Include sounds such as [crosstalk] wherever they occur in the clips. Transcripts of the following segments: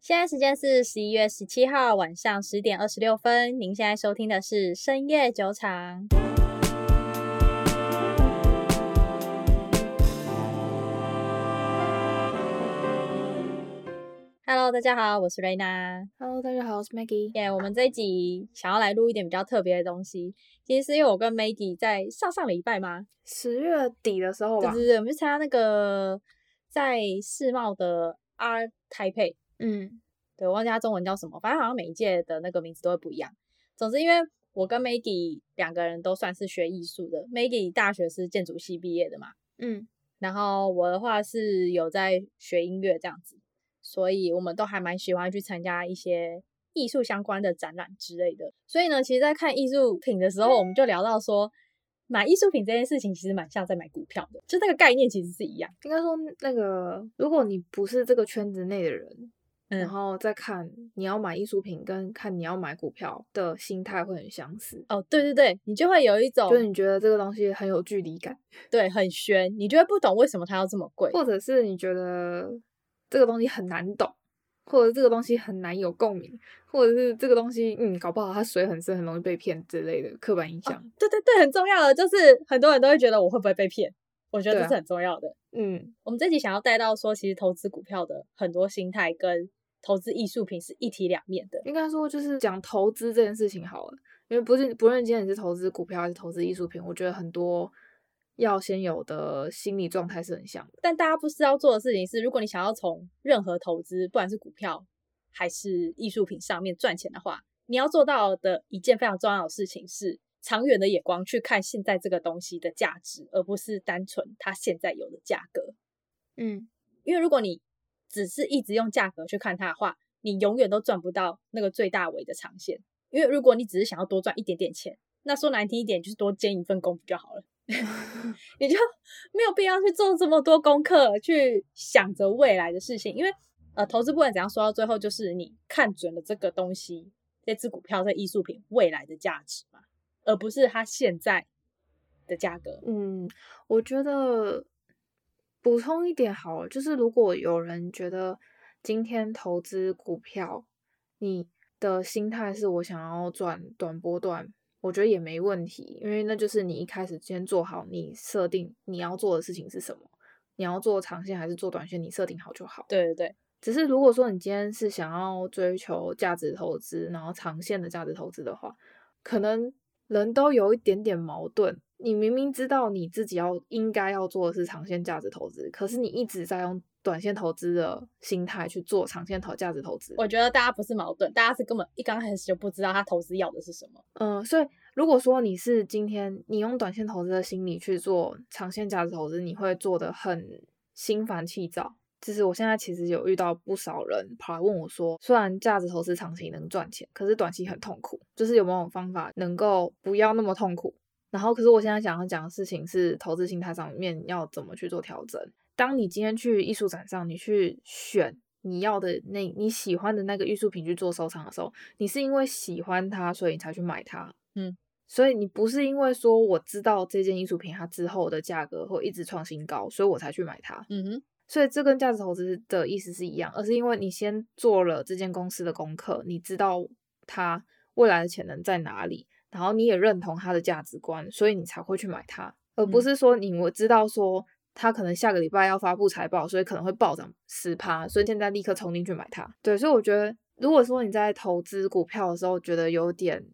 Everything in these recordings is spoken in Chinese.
现在时间是十一月十七号晚上十点二十六分。您现在收听的是深夜酒场。Hello，大家好，我是瑞娜。Hello，大家好，我是 Maggie。耶，yeah, 我们这一集想要来录一点比较特别的东西，其实是因为我跟 Maggie 在上上礼拜吗？十月底的时候吧，对对对，我们去参加那个在世贸的 Art Taipei。嗯，对，我忘记他中文叫什么，反正好像每一届的那个名字都会不一样。总之，因为我跟 Maggie 两个人都算是学艺术的，Maggie 大学是建筑系毕业的嘛，嗯，然后我的话是有在学音乐这样子。所以我们都还蛮喜欢去参加一些艺术相关的展览之类的。所以呢，其实，在看艺术品的时候，我们就聊到说，买艺术品这件事情其实蛮像在买股票的，就那个概念其实是一样。应该说，那个如果你不是这个圈子内的人，嗯，然后再看你要买艺术品跟看你要买股票的心态会很相似。哦，对对对，你就会有一种，就是你觉得这个东西很有距离感，对，很悬，你就会不懂为什么它要这么贵，或者是你觉得。这个东西很难懂，或者这个东西很难有共鸣，或者是这个东西，嗯，搞不好它水很深，很容易被骗之类的刻板印象。哦，对对对，很重要的就是很多人都会觉得我会不会被骗，我觉得这是很重要的。啊、嗯，我们这集想要带到说，其实投资股票的很多心态跟投资艺术品是一体两面的。应该说就是讲投资这件事情好了，因为不是不论今天你是投资股票还是投资艺术品，我觉得很多。要先有的心理状态是很像的，但大家不是要做的事情是，如果你想要从任何投资，不管是股票还是艺术品上面赚钱的话，你要做到的一件非常重要的事情是长远的眼光去看现在这个东西的价值，而不是单纯它现在有的价格。嗯，因为如果你只是一直用价格去看它的话，你永远都赚不到那个最大尾的长线。因为如果你只是想要多赚一点点钱，那说难听一点，就是多兼一份工不就好了？[laughs] 你就 [laughs] 没有必要去做这么多功课，去想着未来的事情，因为呃，投资不管怎样说到最后，就是你看准了这个东西，这支股票、这艺术品未来的价值嘛，而不是它现在的价格。嗯，我觉得补充一点好了，就是如果有人觉得今天投资股票，你的心态是我想要赚短波段。我觉得也没问题，因为那就是你一开始先做好你设定你要做的事情是什么，你要做长线还是做短线，你设定好就好。对对对，只是如果说你今天是想要追求价值投资，然后长线的价值投资的话，可能人都有一点点矛盾。你明明知道你自己要应该要做的是长线价值投资，可是你一直在用短线投资的心态去做长线投价值投资。我觉得大家不是矛盾，大家是根本一刚开始就不知道他投资要的是什么。嗯，所以如果说你是今天你用短线投资的心理去做长线价值投资，你会做得很心烦气躁。就是我现在其实有遇到不少人跑来问我说，虽然价值投资长期能赚钱，可是短期很痛苦，就是有没有方法能够不要那么痛苦？然后，可是我现在想要讲的事情是投资心态上面要怎么去做调整。当你今天去艺术展上，你去选你要的那你喜欢的那个艺术品去做收藏的时候，你是因为喜欢它，所以你才去买它。嗯，所以你不是因为说我知道这件艺术品它之后的价格会一直创新高，所以我才去买它。嗯哼，所以这跟价值投资的意思是一样，而是因为你先做了这间公司的功课，你知道它未来的潜能在哪里。然后你也认同他的价值观，所以你才会去买它，而不是说你我知道说他可能下个礼拜要发布财报，所以可能会暴涨十趴，所以现在立刻冲进去买它。对，所以我觉得，如果说你在投资股票的时候觉得有点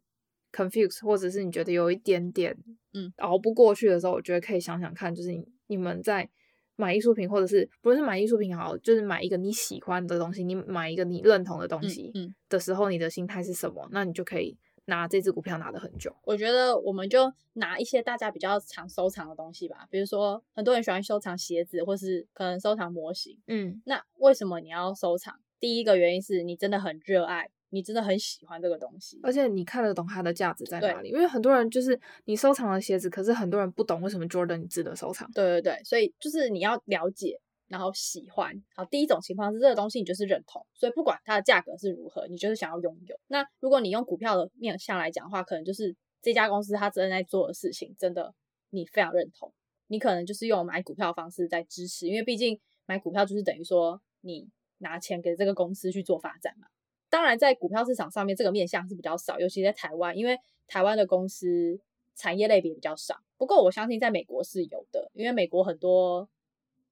confused，或者是你觉得有一点点嗯熬不过去的时候，我觉得可以想想看，就是你你们在买艺术品，或者是不是买艺术品好，就是买一个你喜欢的东西，你买一个你认同的东西的时候，你的心态是什么？那你就可以。拿这只股票拿的很久，我觉得我们就拿一些大家比较常收藏的东西吧，比如说很多人喜欢收藏鞋子，或是可能收藏模型。嗯，那为什么你要收藏？第一个原因是你真的很热爱，你真的很喜欢这个东西，而且你看得懂它的价值在哪里。因为很多人就是你收藏了鞋子，可是很多人不懂为什么 Jordan 值得收藏。对对对，所以就是你要了解。然后喜欢，好，第一种情况是这个东西你就是认同，所以不管它的价格是如何，你就是想要拥有。那如果你用股票的面向来讲的话，可能就是这家公司它正在做的事情，真的你非常认同，你可能就是用买股票的方式在支持，因为毕竟买股票就是等于说你拿钱给这个公司去做发展嘛。当然，在股票市场上面，这个面向是比较少，尤其在台湾，因为台湾的公司产业类别比较少。不过，我相信在美国是有的，因为美国很多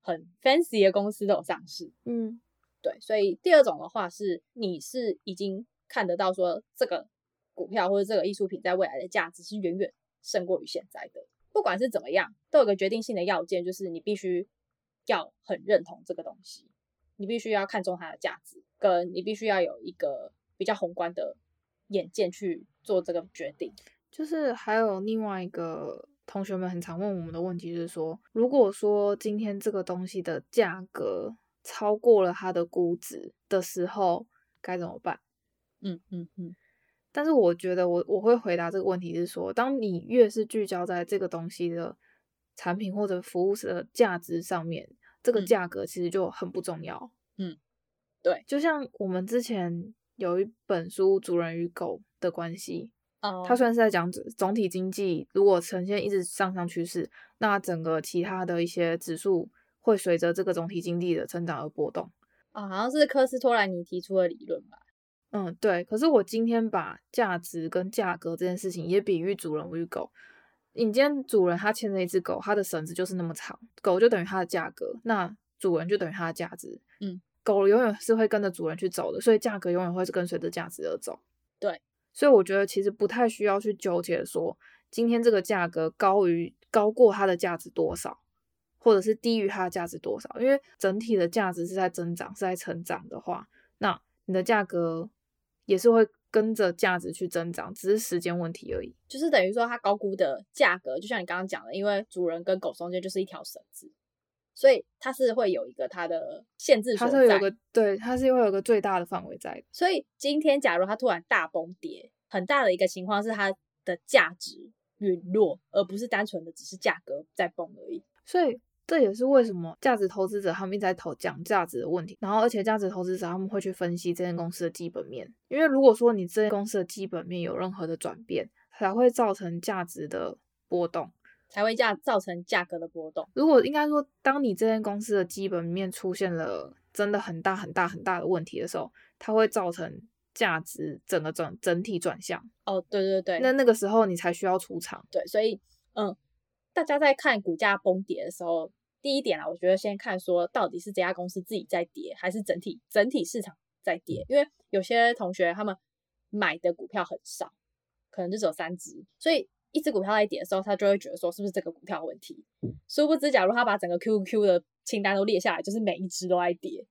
很 fancy 的公司都有上市。嗯，对。所以第二种的话是，你是已经看得到说这个股票或者这个艺术品在未来的价值是远远胜过于现在的。不管是怎么样，都有个决定性的要件，就是你必须要很认同这个东西，你必须要看中它的价值，跟你必须要有一个比较宏观的眼界去做这个决定。就是还有另外一个同学们很常问我们的问题，就是说，如果说今天这个东西的价格超过了它的估值的时候，该怎么办？嗯嗯嗯。但是我觉得我我会回答这个问题是说，当你越是聚焦在这个东西的产品或者服务的价值上面，这个价格其实就很不重要。嗯，对，就像我们之前有一本书《主人与狗的关系》，哦，它虽然是在讲总体经济如果呈现一直上升趋势，那整个其他的一些指数会随着这个总体经济的成长而波动。啊，好像是科斯托兰尼提出的理论吧。嗯，对。可是我今天把价值跟价格这件事情也比喻主人与狗。你今天主人他牵着一只狗，它的绳子就是那么长，狗就等于它的价格，那主人就等于它的价值。嗯，狗永远是会跟着主人去走的，所以价格永远会是跟随着价值而走。对。所以我觉得其实不太需要去纠结说，今天这个价格高于高过它的价值多少，或者是低于它的价值多少，因为整体的价值是在增长，是在成长的话，那你的价格。也是会跟着价值去增长，只是时间问题而已。就是等于说，它高估的价格，就像你刚刚讲的，因为主人跟狗中间就是一条绳子，所以它是会有一个它的限制所在。它是有个对，它是会有个最大的范围在的。所以今天假如它突然大崩跌，很大的一个情况是它的价值陨落，而不是单纯的只是价格在崩而已。所以。这也是为什么价值投资者他们一直在投讲价值的问题，然后而且价值投资者他们会去分析这间公司的基本面，因为如果说你这间公司的基本面有任何的转变，才会造成价值的波动，才会价造成价格的波动。如果应该说，当你这间公司的基本面出现了真的很大很大很大的问题的时候，它会造成价值整个整整体转向。哦，对对对，那那个时候你才需要出场。对，所以嗯。大家在看股价崩跌的时候，第一点啊，我觉得先看说到底是这家公司自己在跌，还是整体整体市场在跌。因为有些同学他们买的股票很少，可能就只有三只，所以一只股票在跌的时候，他就会觉得说是不是这个股票问题？殊不知，假如他把整个 QQQ 的清单都列下来，就是每一只都在跌，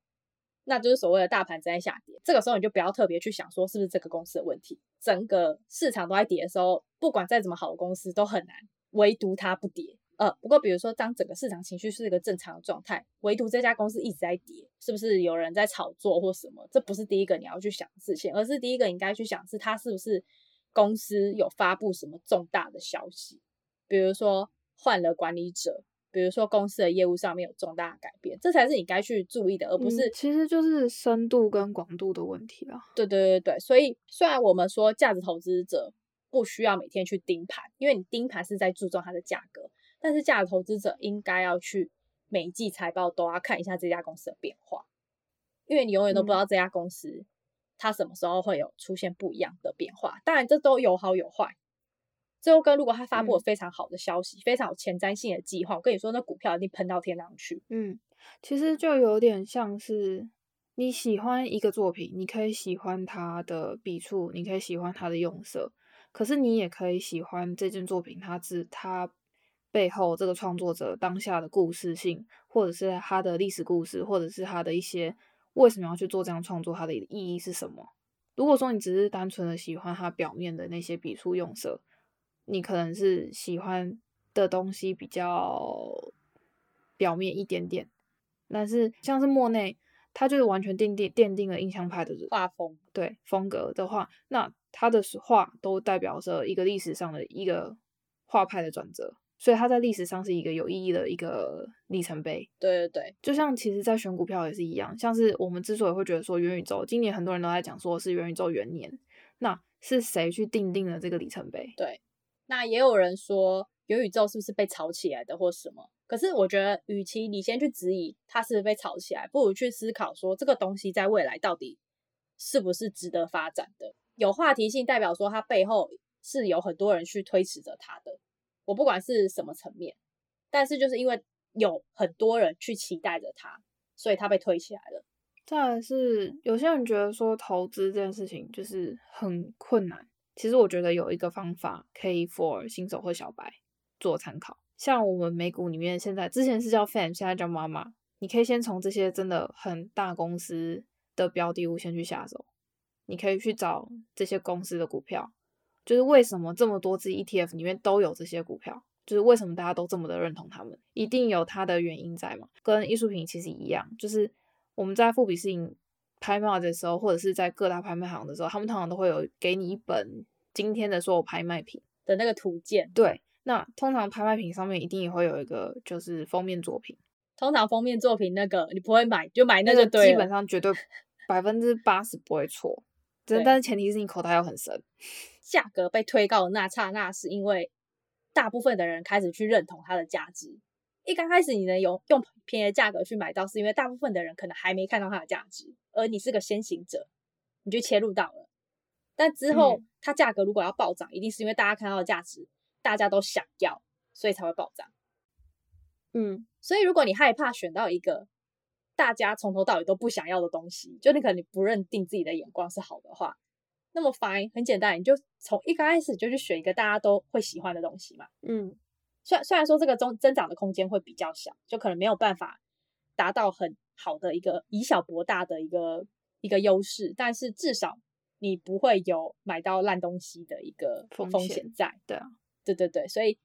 那就是所谓的大盘正在下跌。这个时候你就不要特别去想说是不是这个公司的问题。整个市场都在跌的时候，不管再怎么好的公司都很难。唯独它不跌，呃，不过比如说，当整个市场情绪是一个正常的状态，唯独这家公司一直在跌，是不是有人在炒作或什么？这不是第一个你要去想的事情，而是第一个你应该去想是它是不是公司有发布什么重大的消息，比如说换了管理者，比如说公司的业务上面有重大的改变，这才是你该去注意的，而不是、嗯、其实就是深度跟广度的问题啊。对对对对，所以虽然我们说价值投资者。不需要每天去盯盘，因为你盯盘是在注重它的价格。但是价值投资者应该要去每一季财报都要看一下这家公司的变化，因为你永远都不知道这家公司它什么时候会有出现不一样的变化。当然，这都有好有坏。最后跟如果他发布了非常好的消息，嗯、非常有前瞻性的计划，我跟你说，那股票一定喷到天上去。嗯，其实就有点像是你喜欢一个作品，你可以喜欢它的笔触，你可以喜欢它的用色。可是你也可以喜欢这件作品，它是它背后这个创作者当下的故事性，或者是它的历史故事，或者是它的一些为什么要去做这样创作，它的意义是什么？如果说你只是单纯的喜欢它表面的那些笔触用色，你可能是喜欢的东西比较表面一点点。但是像是莫内，他就是完全奠定奠定了印象派的画风，对风格的话，那。他的画都代表着一个历史上的一个画派的转折，所以它在历史上是一个有意义的一个里程碑。对对对，就像其实，在选股票也是一样，像是我们之所以会觉得说元宇宙，今年很多人都在讲说是元宇宙元年，那是谁去定定了这个里程碑？对，那也有人说元宇宙是不是被炒起来的或什么？可是我觉得，与其你先去质疑它是不是被炒起来，不如去思考说这个东西在未来到底是不是值得发展的。有话题性代表说它背后是有很多人去推迟着它的。我不管是什么层面，但是就是因为有很多人去期待着它，所以它被推起来了。再是有些人觉得说投资这件事情就是很困难。其实我觉得有一个方法可以 for 新手或小白做参考，像我们美股里面现在之前是叫 FAM，现在叫妈妈你可以先从这些真的很大公司的标的物先去下手，你可以去找这些公司的股票，就是为什么这么多只 ETF 里面都有这些股票，就是为什么大家都这么的认同他们，一定有它的原因在嘛，跟艺术品其实一样，就是我们在富比士影拍卖的时候，或者是在各大拍卖行的时候，他们通常都会有给你一本今天的所有拍卖品的那个图鉴。对，那通常拍卖品上面一定也会有一个就是封面作品。通常封面作品那个你不会买，就买那个对，基本上绝对百分之八十不会错。[laughs] 真，但是前提是你口袋要很深。价格被推高的那刹那，是因为大部分的人开始去认同它的价值。一刚开始你能有用便宜的价格去买到，是因为大部分的人可能还没看到它的价值，而你是个先行者，你就切入到了。但之后、嗯、它价格如果要暴涨，一定是因为大家看到的价值，大家都想要，所以才会暴涨。嗯，所以如果你害怕选到一个大家从头到尾都不想要的东西，就你可能你不认定自己的眼光是好的话，那么 fine 很简单，你就从一开始就去选一个大家都会喜欢的东西嘛。嗯。虽然虽然说这个增增长的空间会比较小，就可能没有办法达到很好的一个以小博大的一个一个优势，但是至少你不会有买到烂东西的一个风险在。对啊，对对对，所以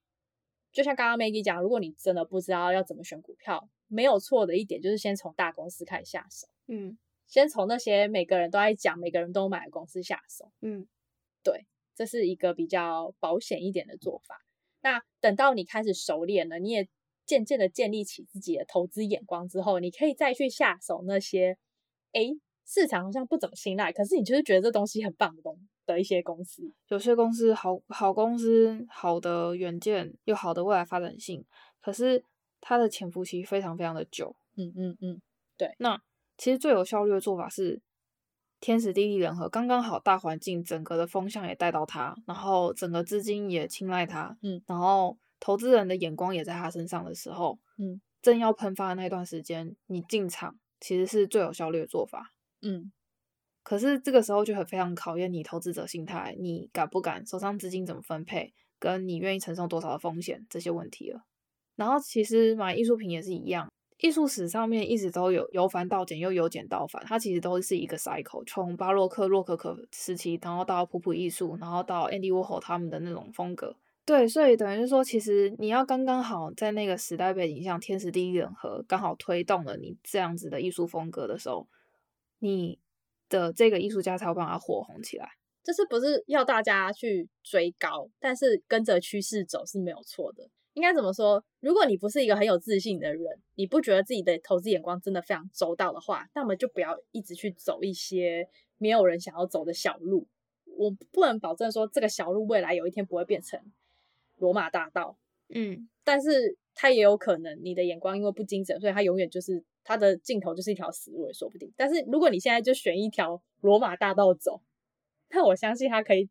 就像刚刚 Maggie 讲，如果你真的不知道要怎么选股票，没有错的一点就是先从大公司开始下手。嗯，先从那些每个人都在讲、每个人都买的公司下手。嗯，对，这是一个比较保险一点的做法。那等到你开始熟练了，你也渐渐的建立起自己的投资眼光之后，你可以再去下手那些，诶，市场好像不怎么青睐，可是你就是觉得这东西很棒的东的一些公司。有些公司好好公司，好的远见，有好的未来发展性，可是它的潜伏期非常非常的久。嗯嗯嗯，对。那其实最有效率的做法是。天时地利人和，刚刚好，大环境整个的风向也带到他，然后整个资金也青睐他，嗯，然后投资人的眼光也在他身上的时候，嗯，正要喷发的那段时间，你进场其实是最有效率的做法，嗯。可是这个时候就很非常考验你投资者心态，你敢不敢，手上资金怎么分配，跟你愿意承受多少的风险这些问题了。然后其实买艺术品也是一样。艺术史上面一直都有由繁到简，又由简到繁，它其实都是一个 cycle。从巴洛克、洛可可时期，然后到普普艺术，然后到 Andy Warhol 他们的那种风格。对，所以等于是说，其实你要刚刚好在那个时代背景下，天时地利人和，刚好推动了你这样子的艺术风格的时候，你的这个艺术家才有办法火红起来。就是不是要大家去追高？但是跟着趋势走是没有错的。应该怎么说？如果你不是一个很有自信的人，你不觉得自己的投资眼光真的非常周到的话，那么就不要一直去走一些没有人想要走的小路。我不能保证说这个小路未来有一天不会变成罗马大道，嗯，但是它也有可能你的眼光因为不精准，所以它永远就是它的尽头就是一条死路也说不定。但是如果你现在就选一条罗马大道走，那我相信它可以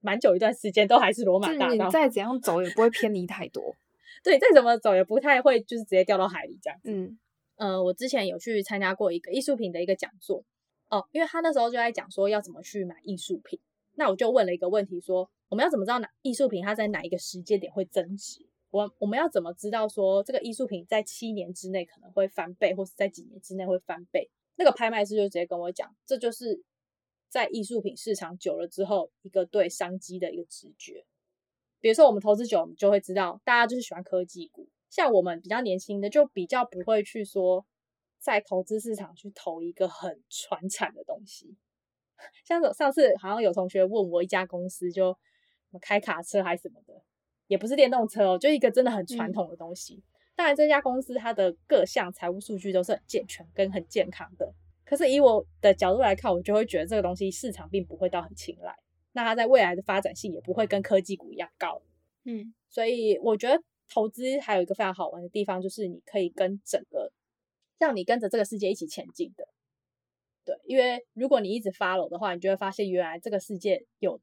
蛮久一段时间都还是罗马大道，你再怎样走也不会偏离太多。对，再怎么走也不太会，就是直接掉到海里这样。嗯，呃，我之前有去参加过一个艺术品的一个讲座哦，因为他那时候就在讲说要怎么去买艺术品，那我就问了一个问题说，我们要怎么知道哪艺术品它在哪一个时间点会增值？我我们要怎么知道说这个艺术品在七年之内可能会翻倍，或是在几年之内会翻倍？那个拍卖师就直接跟我讲，这就是在艺术品市场久了之后一个对商机的一个直觉。比如说，我们投资久，我们就会知道，大家就是喜欢科技股。像我们比较年轻的，就比较不会去说，在投资市场去投一个很传产的东西。[laughs] 像上次好像有同学问我一家公司，就开卡车还是什么的，也不是电动车哦，就一个真的很传统的东西。当然，这家公司它的各项财务数据都是很健全跟很健康的。可是以我的角度来看，我就会觉得这个东西市场并不会到很青睐。那它在未来的发展性也不会跟科技股一样高，嗯，所以我觉得投资还有一个非常好玩的地方，就是你可以跟整个让你跟着这个世界一起前进的。对，因为如果你一直 follow 的话，你就会发现原来这个世界有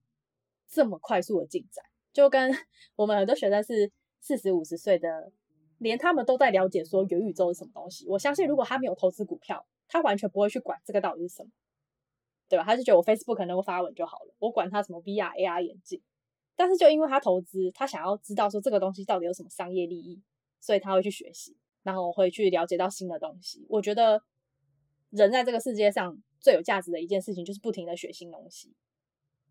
这么快速的进展，就跟 [laughs] 我们很多学生是四十五十岁的，连他们都在了解说元宇宙是什么东西。我相信，如果他没有投资股票，他完全不会去管这个到底是什么，对吧？他就觉得我 Facebook 能够发文就好了，我管他什么 VR、AR 眼镜。但是就因为他投资，他想要知道说这个东西到底有什么商业利益，所以他会去学习，然后会去了解到新的东西。我觉得。人在这个世界上最有价值的一件事情，就是不停的学新东西。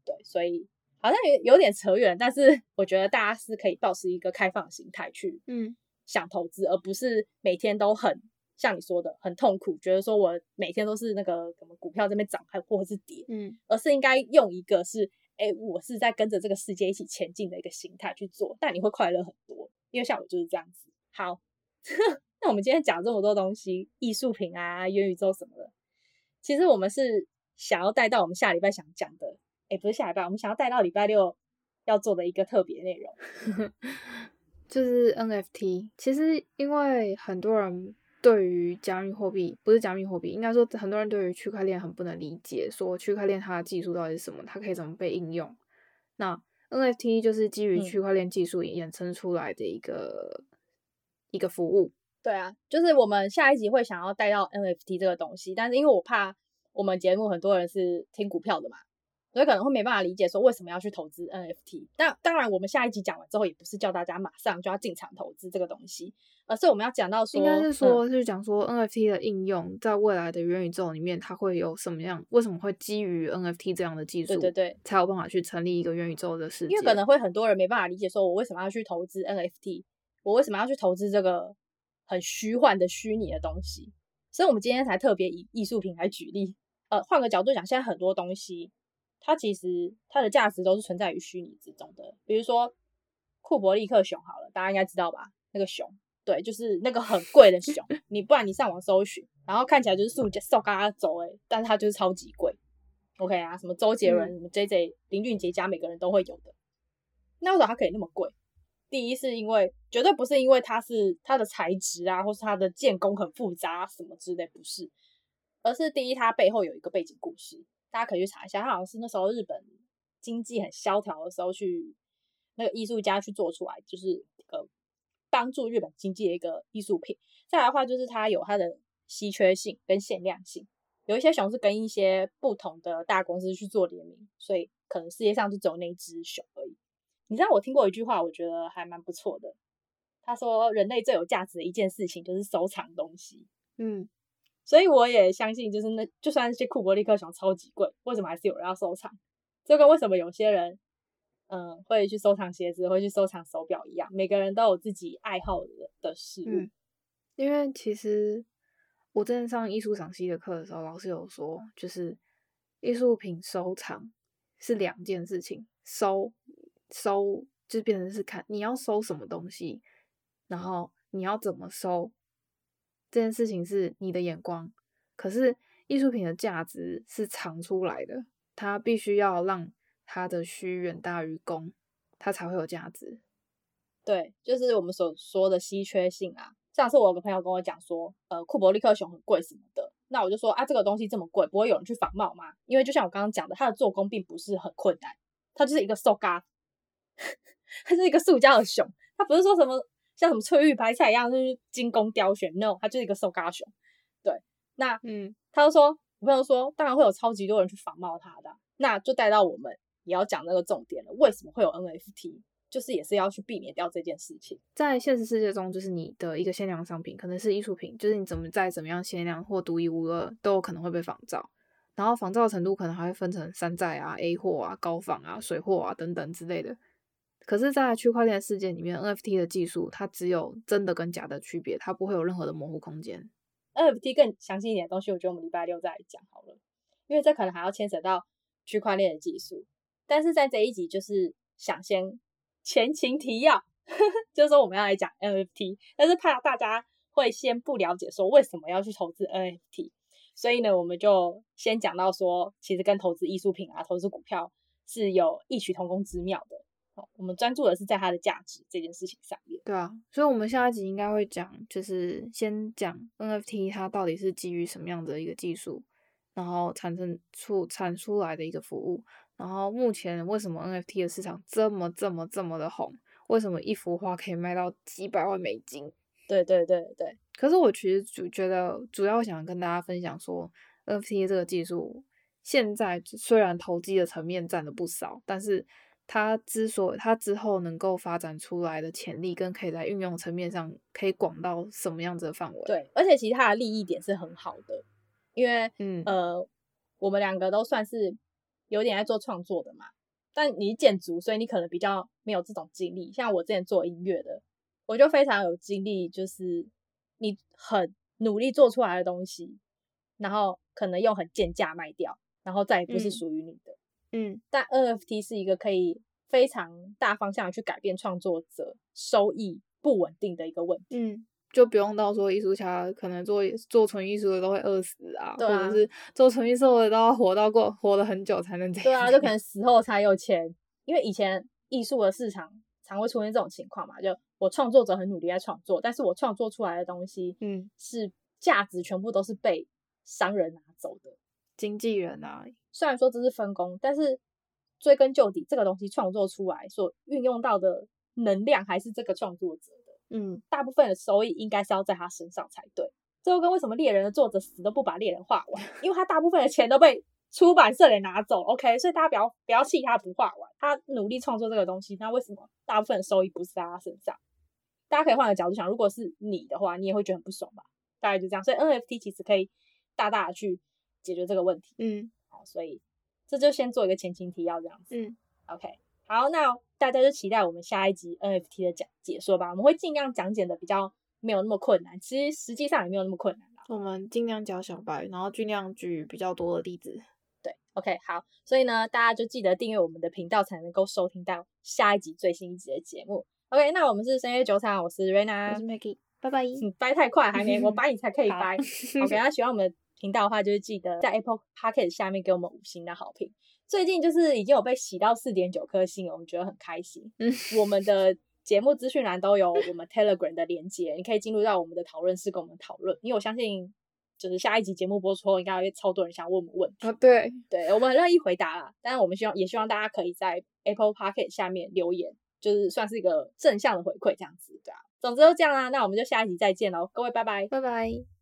对，所以好像有有点扯远，但是 [laughs] 我觉得大家是可以保持一个开放的心态去，嗯，想投资，而不是每天都很像你说的很痛苦，觉得说我每天都是那个什么股票这边涨还或者是跌，嗯，而是应该用一个是，哎，我是在跟着这个世界一起前进的一个心态去做，但你会快乐很多，因为像我就是这样子。好。[laughs] 那我们今天讲这么多东西，艺术品啊、元宇宙什么的，其实我们是想要带到我们下礼拜想讲的，哎，不是下礼拜，我们想要带到礼拜六要做的一个特别内容，[laughs] 就是 NFT。其实因为很多人对于加密货币，不是加密货币，应该说很多人对于区块链很不能理解，说区块链它的技术到底是什么，它可以怎么被应用。那 NFT 就是基于区块链技术衍生出来的一个、嗯、一个服务。对啊，就是我们下一集会想要带到 NFT 这个东西，但是因为我怕我们节目很多人是听股票的嘛，所以可能会没办法理解说为什么要去投资 NFT。但当然，我们下一集讲完之后，也不是叫大家马上就要进场投资这个东西，而是我们要讲到说，应该是说，是讲说 NFT 的应用在未来的元宇宙里面，它会有什么样？为什么会基于 NFT 这样的技术？对对对，才有办法去成立一个元宇宙的世界。因为可能会很多人没办法理解，说我为什么要去投资 NFT？我为什么要去投资这个？很虚幻的虚拟的东西，所以我们今天才特别以艺术品来举例。呃，换个角度讲，现在很多东西，它其实它的价值都是存在于虚拟之中的。比如说库伯利克熊，好了，大家应该知道吧？那个熊，对，就是那个很贵的熊。[laughs] 你不然你上网搜寻，然后看起来就是塑胶塑嘎走诶，但是它就是超级贵。OK 啊，什么周杰伦、什么 JJ、林俊杰家，每个人都会有的。那为什么它可以那么贵？第一是因为绝对不是因为它是它的材质啊，或是它的建工很复杂什么之类，不是，而是第一它背后有一个背景故事，大家可以去查一下，它好像是那时候日本经济很萧条的时候去那个艺术家去做出来，就是呃帮助日本经济的一个艺术品。再来的话就是它有它的稀缺性跟限量性，有一些熊是跟一些不同的大公司去做联名，所以可能世界上就只有那一只熊而已。你知道我听过一句话，我觉得还蛮不错的。他说：“人类最有价值的一件事情就是收藏东西。”嗯，所以我也相信，就是那就算那些库伯利克熊超级贵，为什么还是有人要收藏？就跟为什么有些人嗯会去收藏鞋子，会去收藏手表一样，每个人都有自己爱好的的事物。因为其实我之前上艺术赏析的课的时候，老师有说，就是艺术品收藏是两件事情，收。收就变成是看你要收什么东西，然后你要怎么收，这件事情是你的眼光。可是艺术品的价值是藏出来的，它必须要让它的虚远大于公，它才会有价值。对，就是我们所说的稀缺性啊。上次我有个朋友跟我讲说，呃，库伯利克熊很贵什么的，那我就说啊，这个东西这么贵，不会有人去仿冒吗？因为就像我刚刚讲的，它的做工并不是很困难，它就是一个塑胶。[laughs] 它是一个塑胶的熊，它不是说什么像什么翠玉白菜一样，就是精工雕选，no，它就是一个塑胶熊。对，那嗯，他就说，我朋友说，当然会有超级多人去仿冒它的，那就带到我们也要讲那个重点了，为什么会有 NFT？就是也是要去避免掉这件事情。在现实世界中，就是你的一个限量商品，可能是艺术品，就是你怎么再怎么样限量或独一无二，都有可能会被仿造，然后仿造的程度可能还会分成山寨啊、A 货啊、高仿啊、水货啊等等之类的。可是，在区块链世界里面，NFT 的技术它只有真的跟假的区别，它不会有任何的模糊空间。NFT 更详细一点的东西，我觉得我们礼拜六再来讲好了，因为这可能还要牵扯到区块链的技术。但是在这一集，就是想先 [laughs] 前情提要，[laughs] 就是说我们要来讲 NFT，但是怕大家会先不了解说为什么要去投资 NFT，所以呢，我们就先讲到说，其实跟投资艺术品啊、投资股票是有异曲同工之妙的。我们专注的是在它的价值这件事情上面。对啊，所以我们下一集应该会讲，就是先讲 NFT 它到底是基于什么样的一个技术，然后产生出产出来的一个服务，然后目前为什么 NFT 的市场这么这么这么的红？为什么一幅画可以卖到几百万美金？对对对对。可是我其实主觉得主要想跟大家分享说，NFT 这个技术现在虽然投机的层面占了不少，但是它之所以它之后能够发展出来的潜力，跟可以在运用层面上可以广到什么样子的范围？对，而且其实它的利益点是很好的，因为嗯呃，我们两个都算是有点在做创作的嘛。但你建筑，所以你可能比较没有这种经历。像我之前做音乐的，我就非常有经历，就是你很努力做出来的东西，然后可能用很贱价卖掉，然后再也不是属于你的。嗯。嗯，但 NFT 是一个可以非常大方向去改变创作者收益不稳定的一个问题。嗯。就不用到说艺术家可能做做纯艺术的都会饿死啊，对啊，或者是做纯艺术的都要活到过活了很久才能这样。对啊，就可能死后才有钱，因为以前艺术的市场常会出现这种情况嘛，就我创作者很努力在创作，但是我创作出来的东西，嗯，是价值全部都是被商人拿走的，经纪人啊。虽然说这是分工，但是追根究底，这个东西创作出来所运用到的能量还是这个创作者的。嗯，大部分的收益应该是要在他身上才对。这就跟为什么猎人的作者死都不把猎人画完，因为他大部分的钱都被出版社给拿走。OK，所以大家不要不要气他不画完，他努力创作这个东西，那为什么大部分的收益不是在他身上？大家可以换个角度想，如果是你的话，你也会觉得很不爽吧？大概就这样。所以 NFT 其实可以大大的去解决这个问题。嗯，好，所以这就先做一个前情提要这样子。嗯，OK。好，那大家就期待我们下一集 NFT 的讲解说吧。我们会尽量讲解的比较没有那么困难，其实实际上也没有那么困难啦。我们尽量教小白，然后尽量举比较多的例子。对，OK，好。所以呢，大家就记得订阅我们的频道，才能够收听到下一集最新一集的节目。OK，那我们是深夜酒场，我是 Raina，我是 Maggie，拜拜。[laughs] 你掰太快，还没我掰你才可以掰。好 OK，那喜欢我们的频道的话，就是记得在 Apple Podcast 下面给我们五星的好评。最近就是已经有被洗到四点九颗星，我们觉得很开心。嗯，我们的节目资讯栏都有我们 Telegram 的连接，你可以进入到我们的讨论室跟我们讨论。因为我相信，就是下一集节目播出后，应该会超多人想问我们问题。啊，对，对，我们很乐意回答啦。但是我们希望，也希望大家可以在 Apple Podcast 下面留言，就是算是一个正向的回馈这样子，对啊。总之就这样啦，那我们就下一集再见喽，各位拜拜，拜拜。